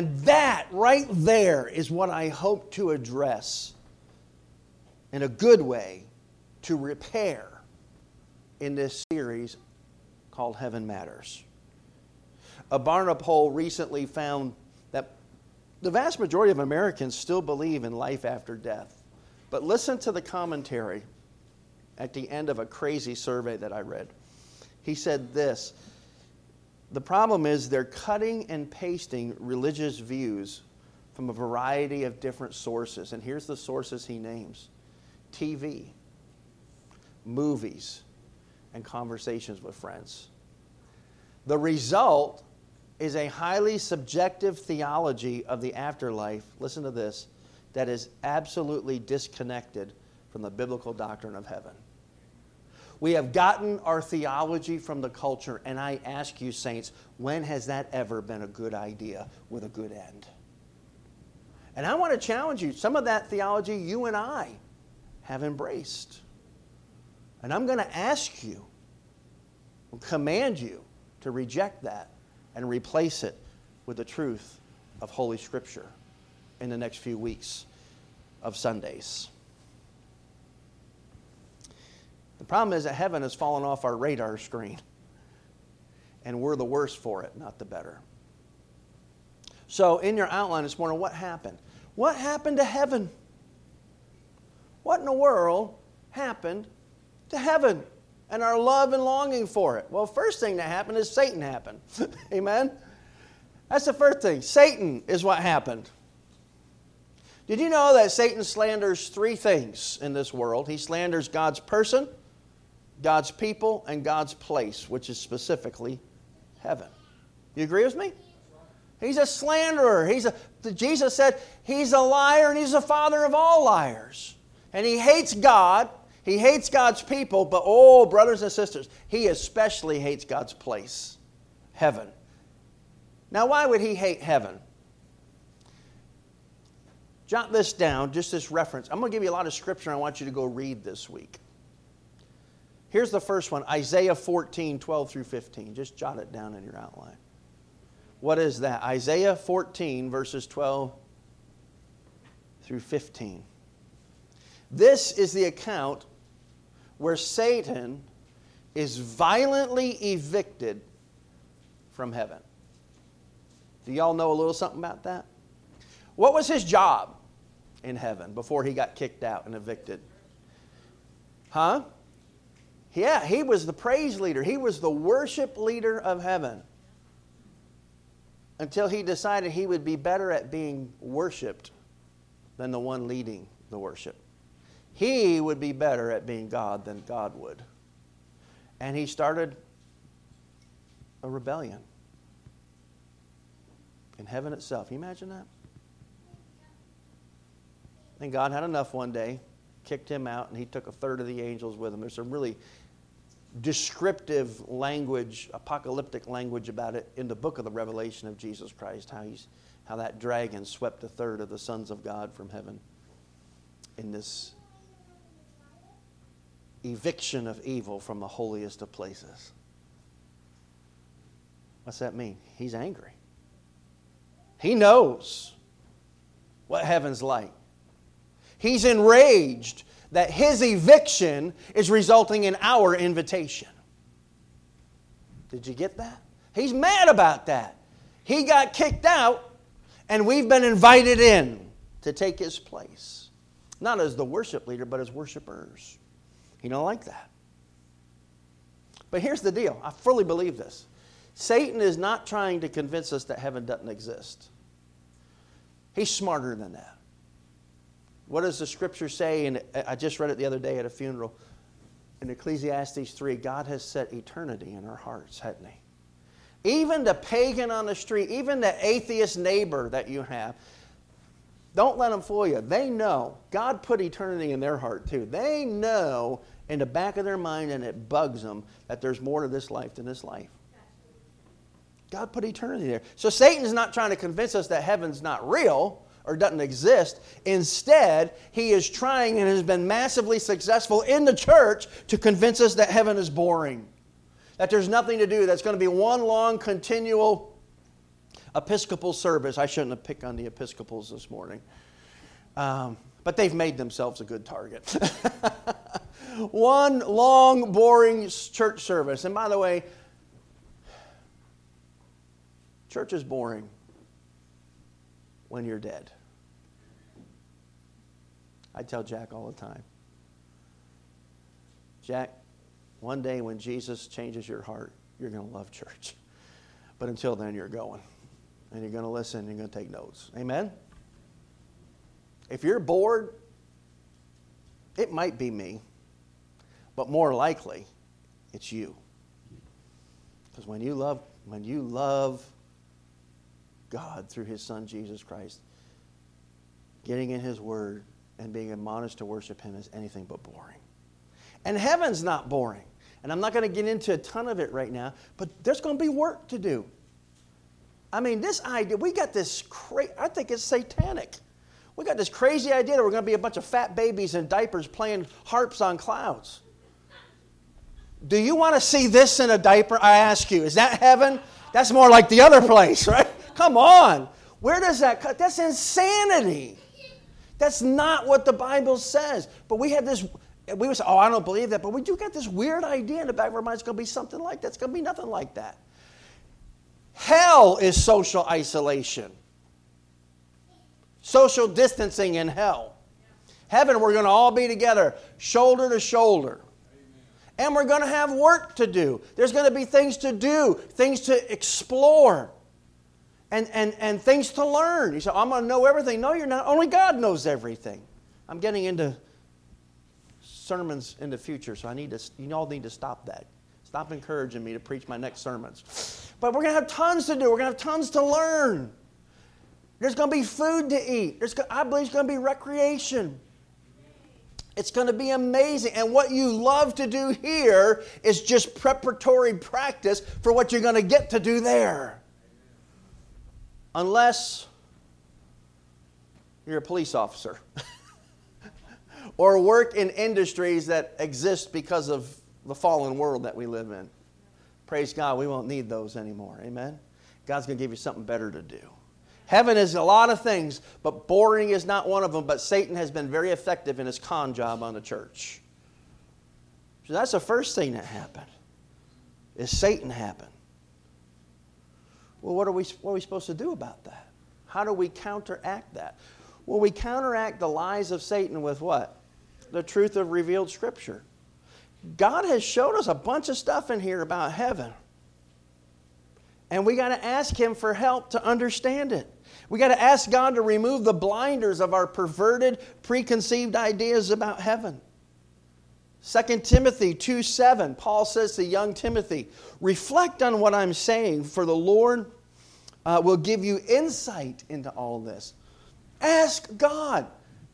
And that right there is what I hope to address in a good way to repair in this series called Heaven Matters. A Barna poll recently found that the vast majority of Americans still believe in life after death. But listen to the commentary at the end of a crazy survey that I read. He said this The problem is they're cutting and pasting religious views from a variety of different sources. And here's the sources he names TV, movies, and conversations with friends. The result is a highly subjective theology of the afterlife. Listen to this that is absolutely disconnected from the biblical doctrine of heaven. We have gotten our theology from the culture, and I ask you, saints, when has that ever been a good idea with a good end? And I want to challenge you. Some of that theology you and I have embraced. And I'm going to ask you, command you to reject that and replace it with the truth of Holy Scripture in the next few weeks of Sundays. The problem is that heaven has fallen off our radar screen, and we're the worse for it, not the better. So, in your outline this morning, what happened? What happened to heaven? What in the world happened to heaven and our love and longing for it? Well, first thing that happened is Satan happened. Amen? That's the first thing. Satan is what happened. Did you know that Satan slanders three things in this world? He slanders God's person, God's people, and God's place, which is specifically heaven. You agree with me? He's a slanderer. He's a, Jesus said he's a liar and he's the father of all liars. And he hates God. He hates God's people, but oh, brothers and sisters, he especially hates God's place, heaven. Now, why would he hate heaven? Jot this down, just this reference. I'm going to give you a lot of scripture I want you to go read this week. Here's the first one Isaiah 14, 12 through 15. Just jot it down in your outline. What is that? Isaiah 14, verses 12 through 15. This is the account where Satan is violently evicted from heaven. Do y'all know a little something about that? What was his job in heaven before he got kicked out and evicted? Huh? Yeah, he was the praise leader. He was the worship leader of heaven until he decided he would be better at being worshiped than the one leading the worship. He would be better at being God than God would. And he started a rebellion in heaven itself. Can you imagine that? And God had enough one day, kicked him out, and he took a third of the angels with him. There's some really descriptive language, apocalyptic language about it in the book of the Revelation of Jesus Christ, how, he's, how that dragon swept a third of the sons of God from heaven in this eviction of evil from the holiest of places. What's that mean? He's angry. He knows what heaven's like. He's enraged that his eviction is resulting in our invitation. Did you get that? He's mad about that. He got kicked out, and we've been invited in to take his place. Not as the worship leader, but as worshipers. He don't like that. But here's the deal I fully believe this Satan is not trying to convince us that heaven doesn't exist, he's smarter than that. What does the scripture say? And I just read it the other day at a funeral. In Ecclesiastes 3, God has set eternity in our hearts, hasn't He? Even the pagan on the street, even the atheist neighbor that you have, don't let them fool you. They know. God put eternity in their heart too. They know in the back of their mind, and it bugs them, that there's more to this life than this life. God put eternity there. So Satan's not trying to convince us that heaven's not real or doesn't exist. Instead, he is trying and has been massively successful in the church to convince us that heaven is boring, that there's nothing to do, that's going to be one long, continual Episcopal service. I shouldn't have picked on the Episcopals this morning. Um, but they've made themselves a good target. One long, boring church service. And by the way, church is boring when you're dead. I tell Jack all the time Jack, one day when Jesus changes your heart, you're going to love church. But until then, you're going. And you're going to listen and you're going to take notes. Amen? If you're bored, it might be me, but more likely, it's you. Because when you love, when you love God through His Son Jesus Christ, getting in His Word and being admonished to worship Him is anything but boring. And heaven's not boring. And I'm not going to get into a ton of it right now, but there's going to be work to do. I mean, this idea, we got this crazy, I think it's satanic. We got this crazy idea that we're going to be a bunch of fat babies in diapers playing harps on clouds. Do you want to see this in a diaper? I ask you. Is that heaven? That's more like the other place, right? Come on. Where does that cut? That's insanity. That's not what the Bible says. But we had this we would say, oh, I don't believe that. But we do get this weird idea in the back of our mind it's going to be something like that. It's going to be nothing like that. Hell is social isolation, social distancing in hell. Heaven, we're going to all be together, shoulder to shoulder. And we're going to have work to do. There's going to be things to do, things to explore, and, and, and things to learn. You say, I'm going to know everything. No, you're not. Only God knows everything. I'm getting into sermons in the future, so I need to, you all need to stop that. Stop encouraging me to preach my next sermons. But we're going to have tons to do. We're going to have tons to learn. There's going to be food to eat. There's, I believe there's going to be recreation. It's going to be amazing. And what you love to do here is just preparatory practice for what you're going to get to do there. Unless you're a police officer. or work in industries that exist because of the fallen world that we live in. Praise God, we won't need those anymore. Amen? God's going to give you something better to do. Heaven is a lot of things, but boring is not one of them. But Satan has been very effective in his con job on the church. So that's the first thing that happened. Is Satan happened? Well, what are we what are we supposed to do about that? How do we counteract that? Well, we counteract the lies of Satan with what? the truth of revealed Scripture. God has showed us a bunch of stuff in here about heaven. And we got to ask Him for help to understand it. We got to ask God to remove the blinders of our perverted, preconceived ideas about heaven. 2 Timothy 2 7, Paul says to young Timothy, Reflect on what I'm saying, for the Lord uh, will give you insight into all this. Ask God.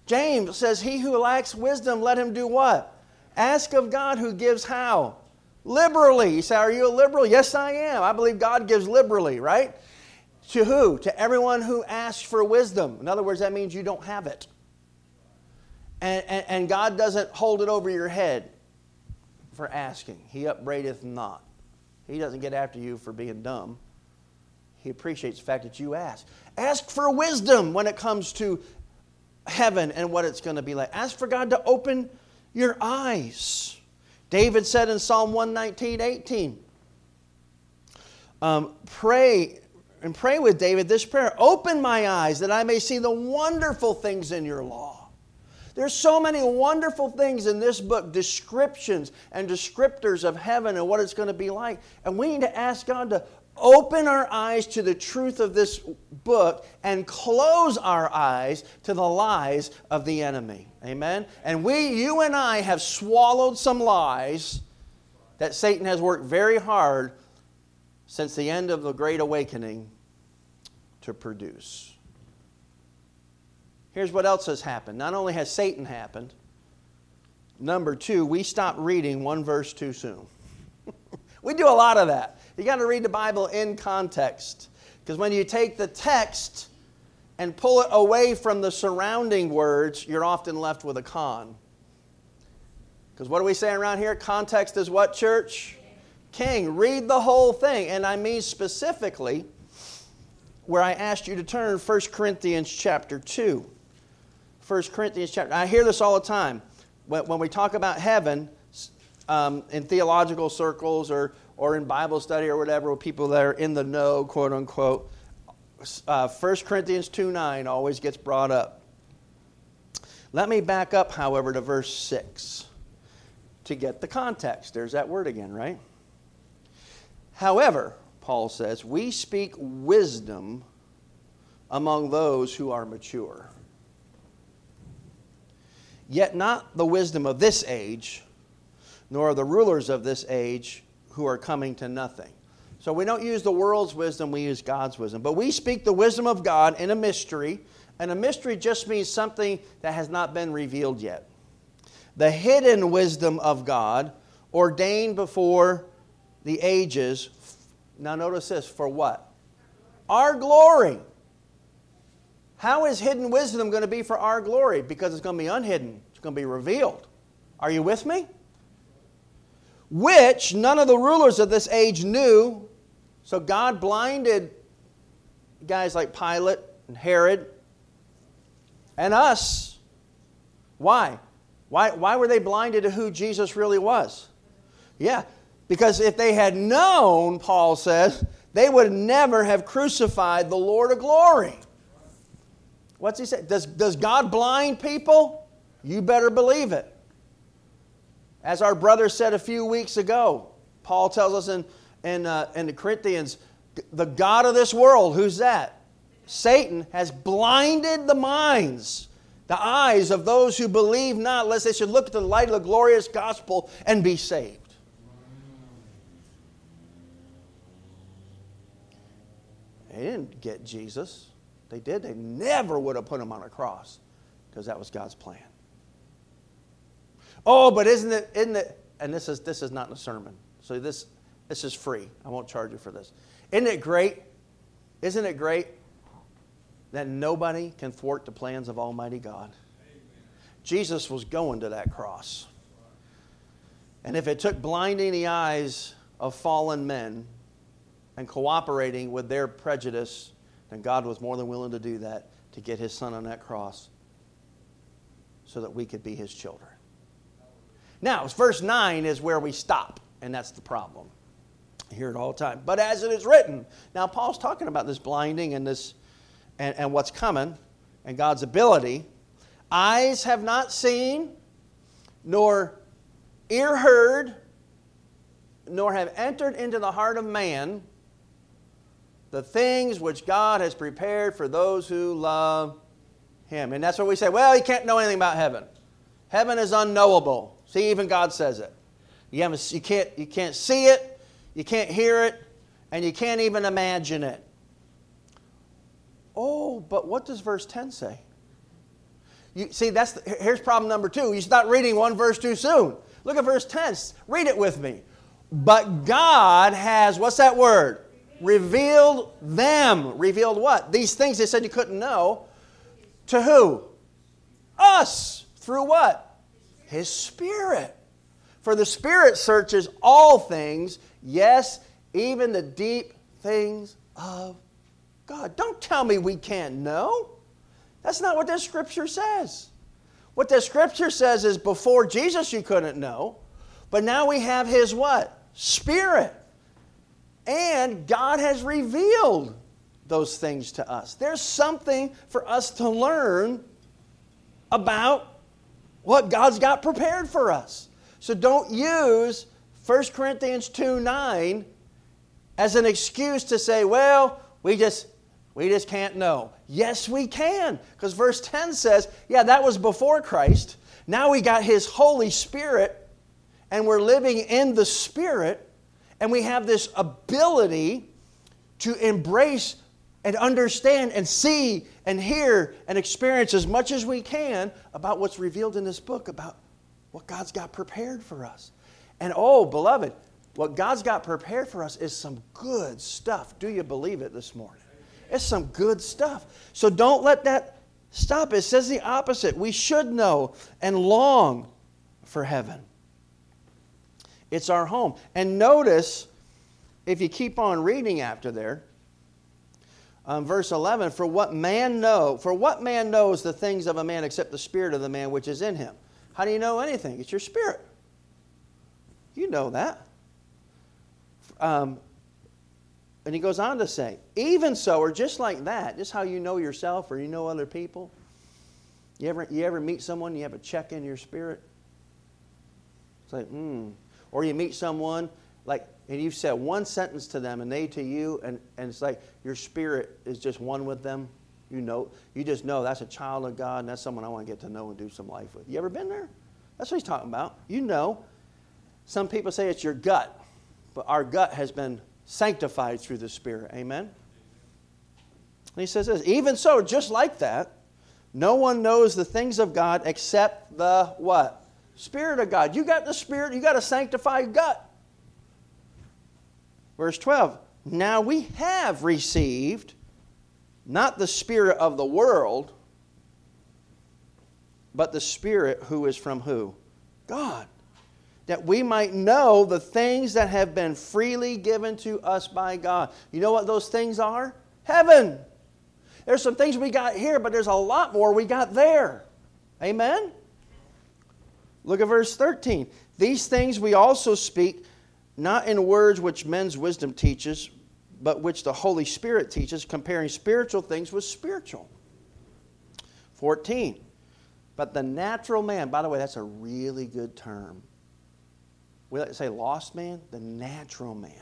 James says, He who lacks wisdom, let him do what? Ask of God who gives how? Liberally. You say, Are you a liberal? Yes, I am. I believe God gives liberally, right? To who? To everyone who asks for wisdom. In other words, that means you don't have it. And, and, and God doesn't hold it over your head for asking. He upbraideth not. He doesn't get after you for being dumb. He appreciates the fact that you ask. Ask for wisdom when it comes to heaven and what it's going to be like. Ask for God to open your eyes. David said in Psalm 119, 18, um, pray and pray with David this prayer Open my eyes that I may see the wonderful things in your law. There's so many wonderful things in this book, descriptions and descriptors of heaven and what it's going to be like. And we need to ask God to open our eyes to the truth of this book and close our eyes to the lies of the enemy. Amen? And we, you and I, have swallowed some lies that Satan has worked very hard since the end of the Great Awakening to produce. Here's what else has happened. Not only has Satan happened, number two, we stopped reading one verse too soon. we do a lot of that. You got to read the Bible in context. Because when you take the text and pull it away from the surrounding words, you're often left with a con. Because what are we saying around here? Context is what, church? King. Read the whole thing. And I mean specifically, where I asked you to turn 1 Corinthians chapter 2. 1 Corinthians chapter. I hear this all the time. When, we talk about heaven um, in theological circles or, or in Bible study or whatever, with people that are in the know, quote unquote, uh, 1 Corinthians 2 9 always gets brought up. Let me back up, however, to verse 6 to get the context. There's that word again, right? However, Paul says, we speak wisdom among those who are mature. Yet not the wisdom of this age, nor the rulers of this age who are coming to nothing. So we don't use the world's wisdom, we use God's wisdom. But we speak the wisdom of God in a mystery, and a mystery just means something that has not been revealed yet. The hidden wisdom of God, ordained before the ages. Now, notice this for what? Our glory. How is hidden wisdom going to be for our glory? Because it's going to be unhidden, it's going to be revealed. Are you with me? Which none of the rulers of this age knew. So God blinded guys like Pilate and Herod and us. Why? Why, why were they blinded to who Jesus really was? Yeah, because if they had known, Paul says, they would never have crucified the Lord of glory. What's he say? Does, does God blind people? You better believe it. As our brother said a few weeks ago, Paul tells us in, in, uh, in the Corinthians, the God of this world, who's that? Satan has blinded the minds, the eyes of those who believe not, lest they should look at the light of the glorious gospel and be saved. They didn't get Jesus. They did. They never would have put him on a cross because that was God's plan. Oh, but isn't it, isn't it, and this is, this is not a sermon. So this, this is free. I won't charge you for this. Isn't it great? Isn't it great that nobody can thwart the plans of Almighty God? Jesus was going to that cross. And if it took blinding the eyes of fallen men and cooperating with their prejudice, then God was more than willing to do that to get his son on that cross so that we could be his children. Now, verse 9 is where we stop, and that's the problem. I hear it all the time. But as it is written, now Paul's talking about this blinding and this and, and what's coming and God's ability. Eyes have not seen, nor ear heard, nor have entered into the heart of man the things which God has prepared for those who love Him. And that's what we say, well, you can't know anything about heaven. Heaven is unknowable. See, even God says it. You, haven't, you, can't, you can't see it, you can't hear it, and you can't even imagine it. Oh, but what does verse 10 say? You, see, that's the, here's problem number two. You start reading one verse too soon. Look at verse 10. Read it with me. But God has, what's that word? Revealed them. Revealed what? These things they said you couldn't know. To who? Us. Through what? His Spirit. For the Spirit searches all things, yes, even the deep things of God. Don't tell me we can't know. That's not what this scripture says. What the scripture says is before Jesus you couldn't know, but now we have his what? Spirit. And God has revealed those things to us. There's something for us to learn about what God's got prepared for us. So don't use 1 Corinthians 2 9 as an excuse to say, well, we just we just can't know. Yes, we can. Because verse 10 says, yeah, that was before Christ. Now we got his Holy Spirit, and we're living in the Spirit and we have this ability to embrace and understand and see and hear and experience as much as we can about what's revealed in this book about what God's got prepared for us. And oh, beloved, what God's got prepared for us is some good stuff. Do you believe it this morning? It's some good stuff. So don't let that stop. It says the opposite. We should know and long for heaven. It's our home. And notice, if you keep on reading after there, um, verse 11 for what man know for what man knows the things of a man except the spirit of the man which is in him? How do you know anything? It's your spirit. You know that. Um, and he goes on to say even so or just like that just how you know yourself or you know other people you ever, you ever meet someone you have a check in your spirit? It's like hmm or you meet someone like and you've said one sentence to them and they to you and, and it's like your spirit is just one with them. You know you just know that's a child of god and that's someone i want to get to know and do some life with. You ever been there? That's what he's talking about. You know some people say it's your gut but our gut has been sanctified through the spirit. Amen? And he says this even so just like that no one knows the things of god except the what spirit of god you got the spirit you got a sanctified gut Verse 12 Now we have received not the Spirit of the world, but the Spirit who is from who? God. That we might know the things that have been freely given to us by God. You know what those things are? Heaven. There's some things we got here, but there's a lot more we got there. Amen? Look at verse 13. These things we also speak not in words which men's wisdom teaches, but which the Holy Spirit teaches, comparing spiritual things with spiritual. 14. But the natural man, by the way, that's a really good term. We like to say lost man, the natural man.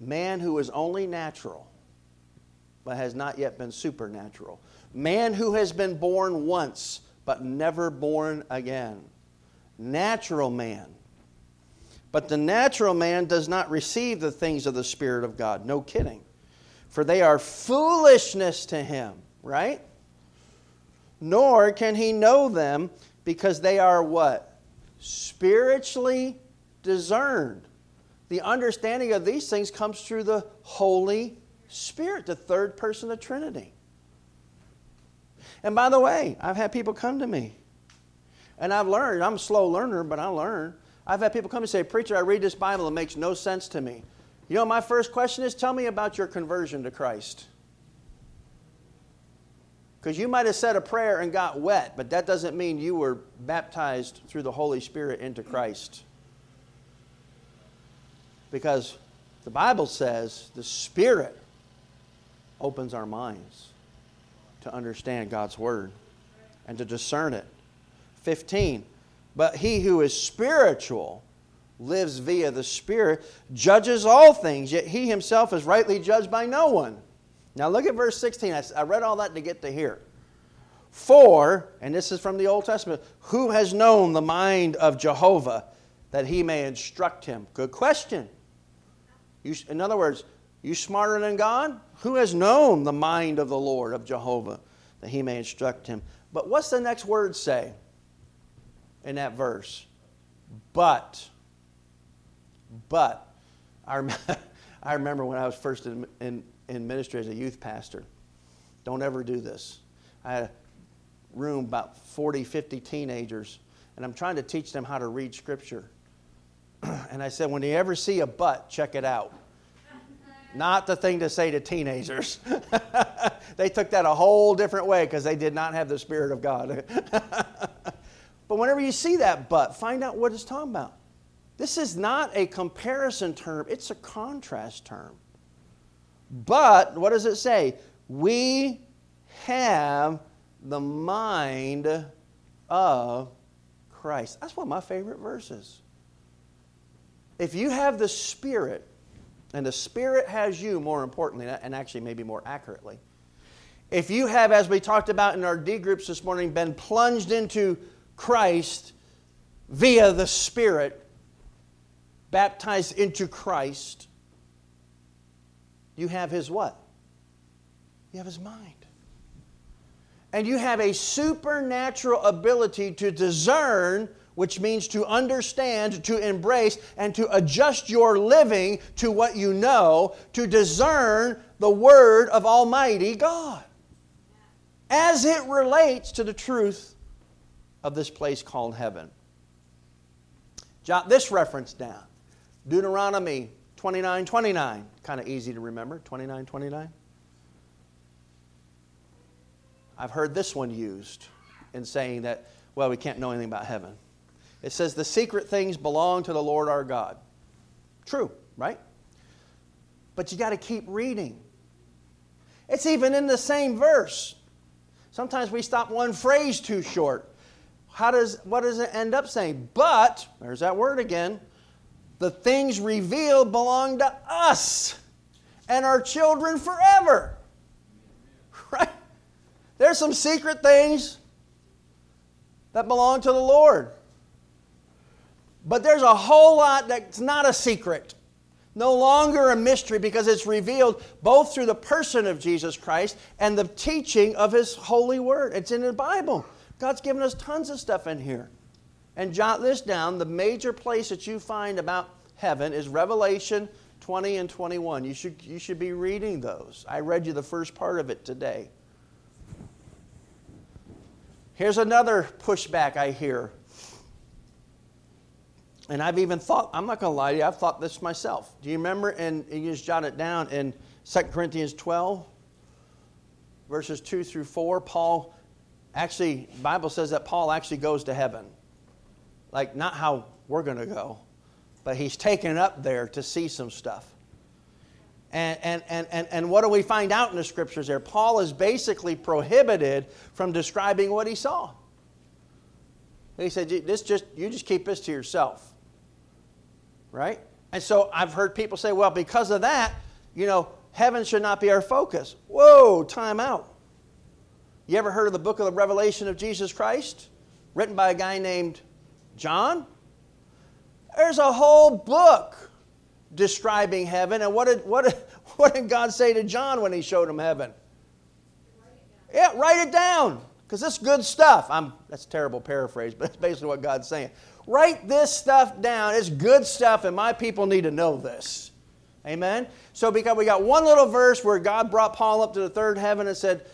Man who is only natural, but has not yet been supernatural. Man who has been born once, but never born again. Natural man but the natural man does not receive the things of the Spirit of God. No kidding. For they are foolishness to him, right? Nor can he know them because they are what? Spiritually discerned. The understanding of these things comes through the Holy Spirit, the third person of the Trinity. And by the way, I've had people come to me, and I've learned, I'm a slow learner, but I learn. I've had people come and say, Preacher, I read this Bible, it makes no sense to me. You know, my first question is tell me about your conversion to Christ. Because you might have said a prayer and got wet, but that doesn't mean you were baptized through the Holy Spirit into Christ. Because the Bible says the Spirit opens our minds to understand God's Word and to discern it. 15. But he who is spiritual lives via the Spirit, judges all things, yet he himself is rightly judged by no one. Now look at verse 16. I read all that to get to here. For, and this is from the Old Testament, who has known the mind of Jehovah that he may instruct him? Good question. You, in other words, you smarter than God? Who has known the mind of the Lord, of Jehovah, that he may instruct him? But what's the next word say? in that verse. But, but, I, rem- I remember when I was first in, in, in ministry as a youth pastor. Don't ever do this. I had a room about 40, 50 teenagers, and I'm trying to teach them how to read Scripture. and I said, when you ever see a but, check it out. Not the thing to say to teenagers. they took that a whole different way because they did not have the Spirit of God. But whenever you see that but, find out what it's talking about. This is not a comparison term, it's a contrast term. But, what does it say? We have the mind of Christ. That's one of my favorite verses. If you have the Spirit, and the Spirit has you, more importantly, and actually maybe more accurately, if you have, as we talked about in our D groups this morning, been plunged into Christ via the Spirit, baptized into Christ, you have his what? You have his mind. And you have a supernatural ability to discern, which means to understand, to embrace, and to adjust your living to what you know, to discern the Word of Almighty God as it relates to the truth of this place called heaven. Jot this reference down Deuteronomy 29 29. Kind of easy to remember. 29 29. I've heard this one used in saying that, well, we can't know anything about heaven. It says, the secret things belong to the Lord our God. True, right? But you got to keep reading. It's even in the same verse. Sometimes we stop one phrase too short. How does what does it end up saying? But, there's that word again, the things revealed belong to us and our children forever. Right? There's some secret things that belong to the Lord. But there's a whole lot that's not a secret no longer a mystery because it's revealed both through the person of Jesus Christ and the teaching of His holy word. It's in the Bible. God's given us tons of stuff in here. And jot this down the major place that you find about heaven is Revelation 20 and 21. You should, you should be reading those. I read you the first part of it today. Here's another pushback I hear and I've even thought, I'm not going to lie to you, I've thought this myself. Do you remember, and you just jot it down in 2 Corinthians 12, verses 2 through 4, Paul actually, Bible says that Paul actually goes to heaven. Like, not how we're going to go, but he's taken up there to see some stuff. And, and, and, and, and what do we find out in the scriptures there? Paul is basically prohibited from describing what he saw. He said, this just, you just keep this to yourself right? And so I've heard people say, well, because of that, you know, heaven should not be our focus. Whoa, time out. You ever heard of the book of the Revelation of Jesus Christ, written by a guy named John? There's a whole book describing heaven. And what did, what did, what did God say to John when he showed him heaven? Yeah, write it down because it's good stuff. I'm, that's a terrible paraphrase, but it's basically what God's saying. Write this stuff down. It's good stuff, and my people need to know this. Amen? So, because we got one little verse where God brought Paul up to the third heaven and said,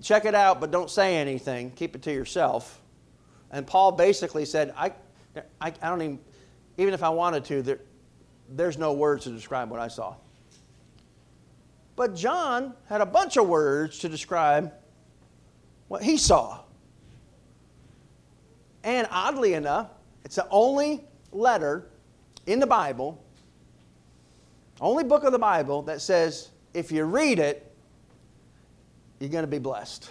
check it out, but don't say anything. Keep it to yourself. And Paul basically said, I, I, I don't even, even if I wanted to, there, there's no words to describe what I saw. But John had a bunch of words to describe what he saw. And oddly enough, it's the only letter in the Bible, only book of the Bible that says if you read it, you're going to be blessed.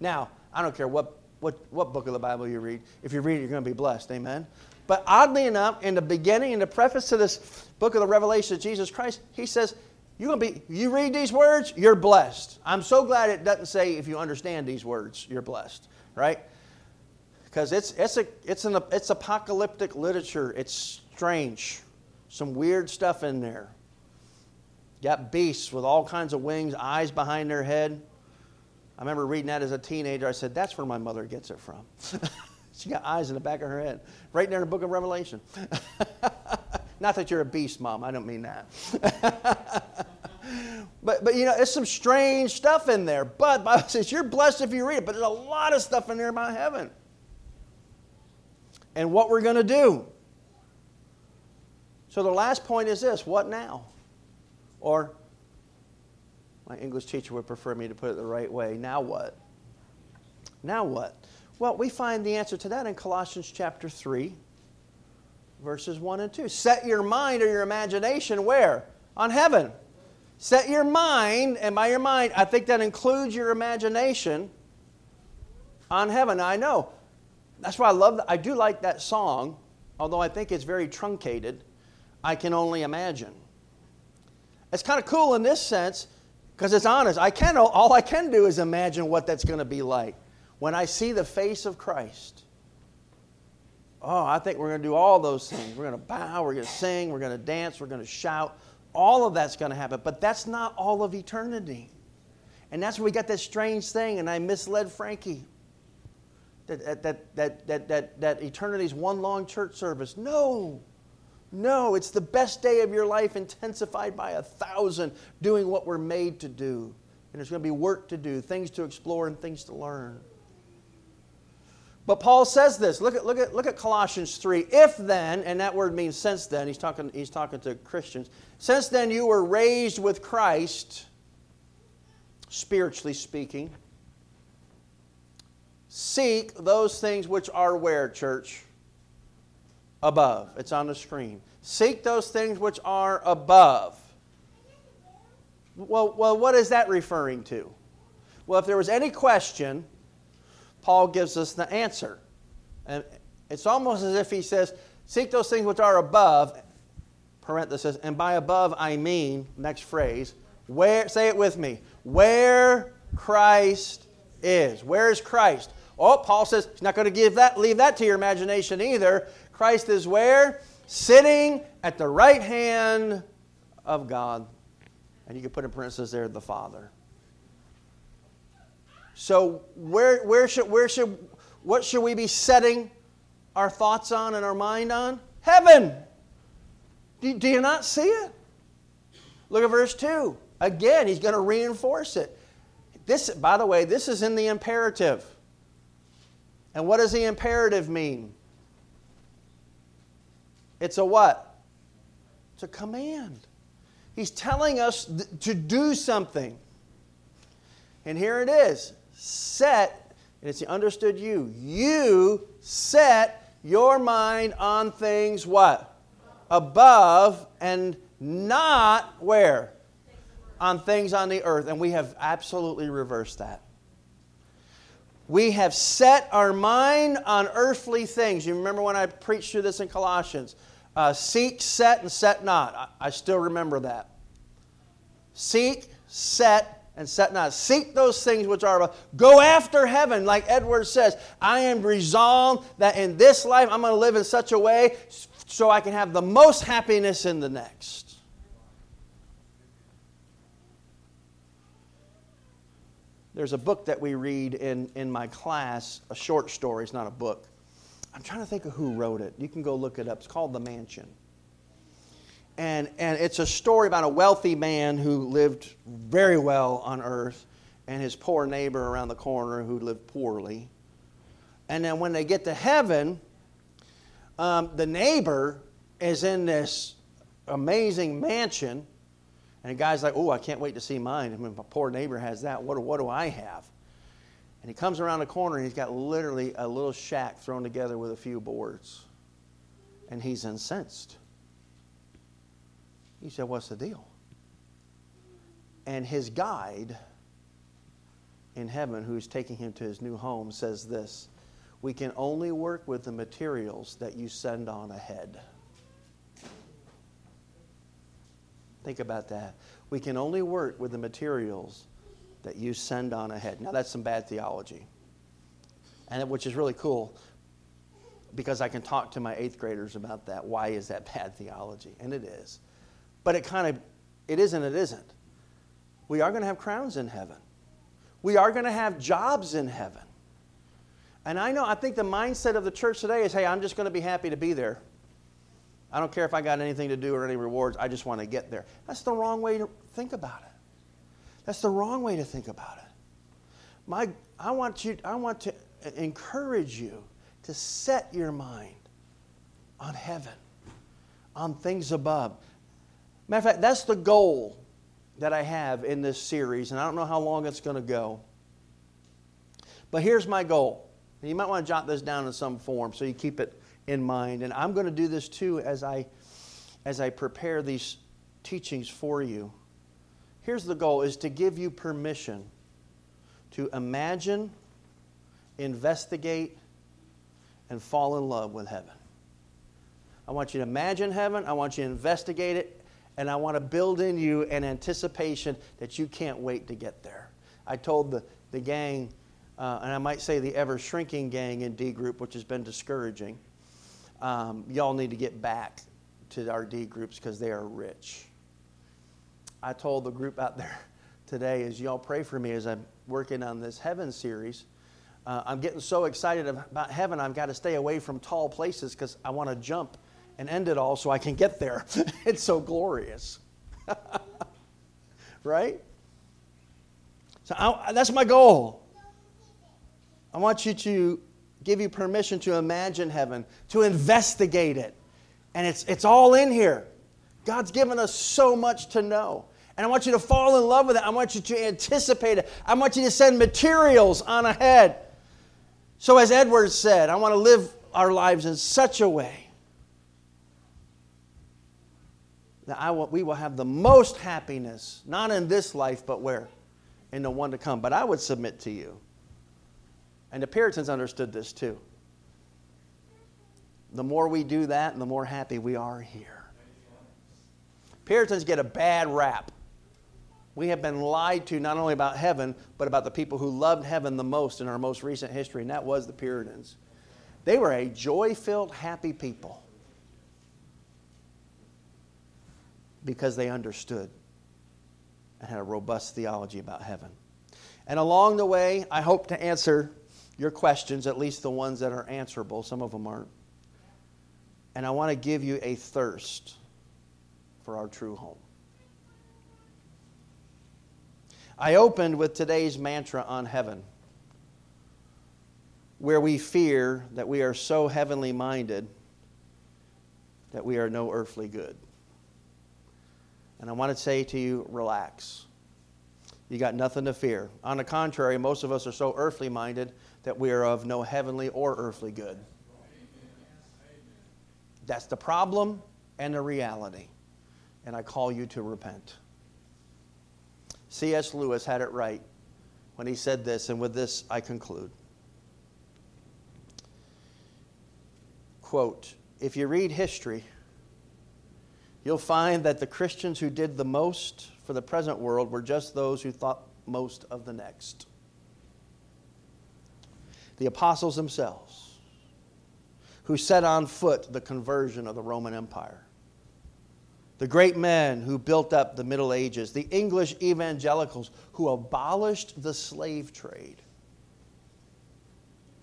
Now, I don't care what, what, what book of the Bible you read. If you read it, you're going to be blessed. Amen? But oddly enough, in the beginning, in the preface to this book of the Revelation of Jesus Christ, he says, you're gonna be, you read these words, you're blessed. I'm so glad it doesn't say if you understand these words, you're blessed, right? Because it's, it's, a, it's, an, it's apocalyptic literature. It's strange. Some weird stuff in there. Got beasts with all kinds of wings, eyes behind their head. I remember reading that as a teenager. I said, that's where my mother gets it from. she got eyes in the back of her head, right there in the book of Revelation. Not that you're a beast, Mom. I don't mean that. but, but, you know, it's some strange stuff in there. But Bible says you're blessed if you read it. But there's a lot of stuff in there about heaven and what we're going to do. So the last point is this what now? Or, my English teacher would prefer me to put it the right way now what? Now what? Well, we find the answer to that in Colossians chapter 3, verses 1 and 2. Set your mind or your imagination where? On heaven. Set your mind, and by your mind, I think that includes your imagination on heaven. I know that's why I love that. I do like that song, although I think it's very truncated. I can only imagine. It's kind of cool in this sense because it's honest. I can all I can do is imagine what that's going to be like when I see the face of Christ. Oh, I think we're going to do all those things. We're going to bow, we're going to sing, we're going to dance, we're going to shout. All of that's going to happen, but that's not all of eternity. And that's where we got this strange thing, and I misled Frankie that, that, that, that, that, that eternity is one long church service. No. No, it's the best day of your life intensified by a thousand doing what we're made to do. And there's going to be work to do, things to explore, and things to learn. But Paul says this. Look at, look at, look at Colossians 3. If then, and that word means since then, he's talking, he's talking to Christians. Since then you were raised with Christ, spiritually speaking Seek those things which are where, church? Above. It's on the screen. Seek those things which are above. Well, well, what is that referring to? Well, if there was any question, Paul gives us the answer. And it's almost as if he says, Seek those things which are above, parenthesis, and by above I mean, next phrase, where, say it with me, where Christ is. Where is Christ? Oh, Paul says he's not going to give that, leave that to your imagination either. Christ is where? Sitting at the right hand of God. And you can put in parentheses there, the Father. So where, where should, where should, what should we be setting our thoughts on and our mind on? Heaven. Do, do you not see it? Look at verse 2. Again, he's going to reinforce it. This, by the way, this is in the imperative. And what does the imperative mean? It's a what? It's a command. He's telling us th- to do something. And here it is set, and it's the understood you. You set your mind on things what? Above and not where? On things on the earth. And we have absolutely reversed that. We have set our mind on earthly things. You remember when I preached through this in Colossians? Uh, seek, set, and set not. I, I still remember that. Seek, set, and set not. Seek those things which are above. Go after heaven, like Edward says. I am resolved that in this life I'm going to live in such a way so I can have the most happiness in the next. There's a book that we read in, in my class, a short story, it's not a book. I'm trying to think of who wrote it. You can go look it up. It's called The Mansion and, and it's a story about a wealthy man who lived very well on earth and his poor neighbor around the corner who lived poorly. And then when they get to heaven, um, the neighbor is in this amazing mansion. And the guy's like, Oh, I can't wait to see mine. I mean, my poor neighbor has that. What, what do I have? And he comes around the corner and he's got literally a little shack thrown together with a few boards. And he's incensed. He said, What's the deal? And his guide in heaven, who's taking him to his new home, says this We can only work with the materials that you send on ahead. Think about that. We can only work with the materials that you send on ahead. Now, that's some bad theology, and which is really cool because I can talk to my eighth graders about that. Why is that bad theology? And it is. But it kind of, it isn't, it isn't. We are going to have crowns in heaven. We are going to have jobs in heaven. And I know, I think the mindset of the church today is hey, I'm just going to be happy to be there. I don't care if I got anything to do or any rewards. I just want to get there. That's the wrong way to think about it. That's the wrong way to think about it. My, I, want you, I want to encourage you to set your mind on heaven, on things above. Matter of fact, that's the goal that I have in this series, and I don't know how long it's going to go. But here's my goal. You might want to jot this down in some form so you keep it in mind. And I'm going to do this too as I as I prepare these teachings for you. Here's the goal is to give you permission to imagine, investigate, and fall in love with heaven. I want you to imagine heaven. I want you to investigate it and I want to build in you an anticipation that you can't wait to get there. I told the, the gang, uh, and I might say the ever shrinking gang in D group, which has been discouraging, um, y'all need to get back to our D groups because they are rich. I told the group out there today as y'all pray for me as I'm working on this heaven series. Uh, I'm getting so excited about heaven, I've got to stay away from tall places because I want to jump and end it all so I can get there. it's so glorious. right? So I, that's my goal. I want you to give you permission to imagine heaven, to investigate it. And it's, it's all in here. God's given us so much to know. And I want you to fall in love with it. I want you to anticipate it. I want you to send materials on ahead. So, as Edwards said, I want to live our lives in such a way that I will, we will have the most happiness, not in this life, but where? In the one to come. But I would submit to you, and the Puritans understood this too. The more we do that, and the more happy we are here. Puritans get a bad rap. We have been lied to not only about heaven, but about the people who loved heaven the most in our most recent history, and that was the Puritans. They were a joy filled, happy people because they understood and had a robust theology about heaven. And along the way, I hope to answer your questions, at least the ones that are answerable. Some of them aren't. And I want to give you a thirst for our true home. I opened with today's mantra on heaven, where we fear that we are so heavenly minded that we are no earthly good. And I want to say to you, relax. You got nothing to fear. On the contrary, most of us are so earthly minded that we are of no heavenly or earthly good. That's the problem and the reality. And I call you to repent. C.S. Lewis had it right when he said this, and with this I conclude. Quote If you read history, you'll find that the Christians who did the most for the present world were just those who thought most of the next. The apostles themselves, who set on foot the conversion of the Roman Empire the great men who built up the Middle Ages, the English evangelicals who abolished the slave trade,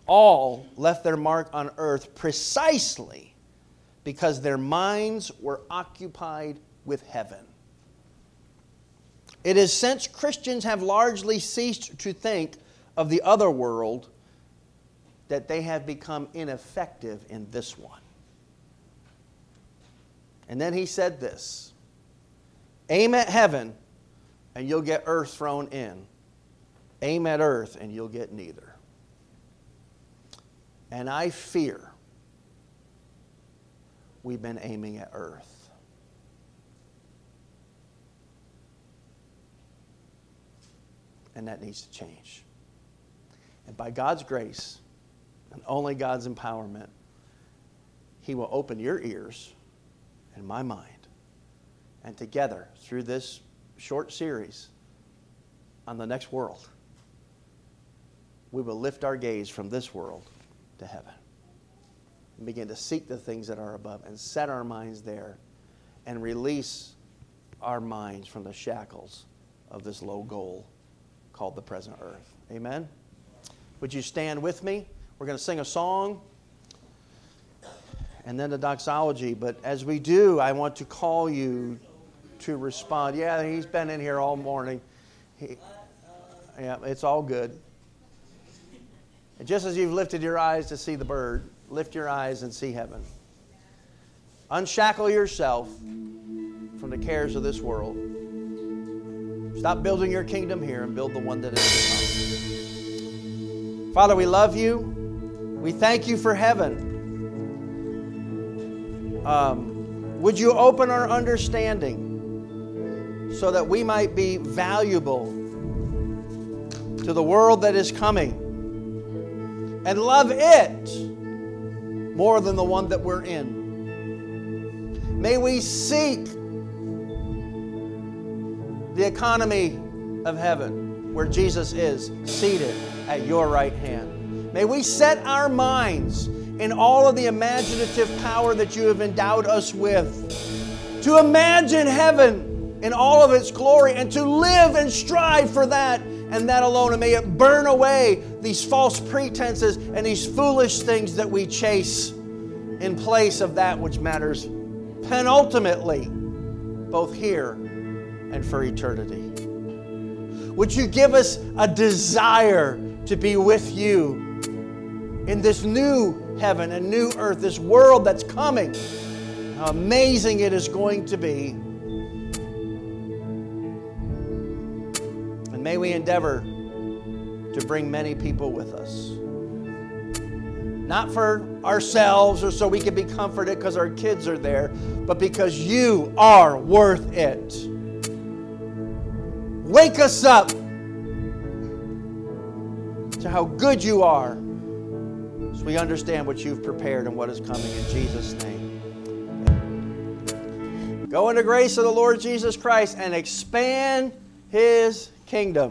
all left their mark on earth precisely because their minds were occupied with heaven. It is since Christians have largely ceased to think of the other world that they have become ineffective in this one. And then he said this Aim at heaven, and you'll get earth thrown in. Aim at earth, and you'll get neither. And I fear we've been aiming at earth. And that needs to change. And by God's grace, and only God's empowerment, He will open your ears and my mind. And together, through this short series on the next world, we will lift our gaze from this world to heaven and begin to seek the things that are above and set our minds there and release our minds from the shackles of this low goal called the present earth. Amen? Would you stand with me? We're going to sing a song and then the doxology. But as we do, I want to call you to respond. Yeah, he's been in here all morning. He, yeah, it's all good. And just as you've lifted your eyes to see the bird, lift your eyes and see heaven. Unshackle yourself from the cares of this world. Stop building your kingdom here and build the one that is to come. Father, we love you. We thank you for heaven. Um, would you open our understanding so that we might be valuable to the world that is coming and love it more than the one that we're in? May we seek the economy of heaven where Jesus is seated at your right hand. May we set our minds in all of the imaginative power that you have endowed us with. To imagine heaven in all of its glory and to live and strive for that and that alone. And may it burn away these false pretenses and these foolish things that we chase in place of that which matters penultimately, both here and for eternity. Would you give us a desire to be with you in this new heaven and new earth, this world that's coming. How amazing it is going to be. And may we endeavor to bring many people with us. Not for ourselves or so we can be comforted because our kids are there, but because you are worth it. Wake us up to how good you are so we understand what you've prepared and what is coming in Jesus' name. Go in the grace of the Lord Jesus Christ and expand his kingdom.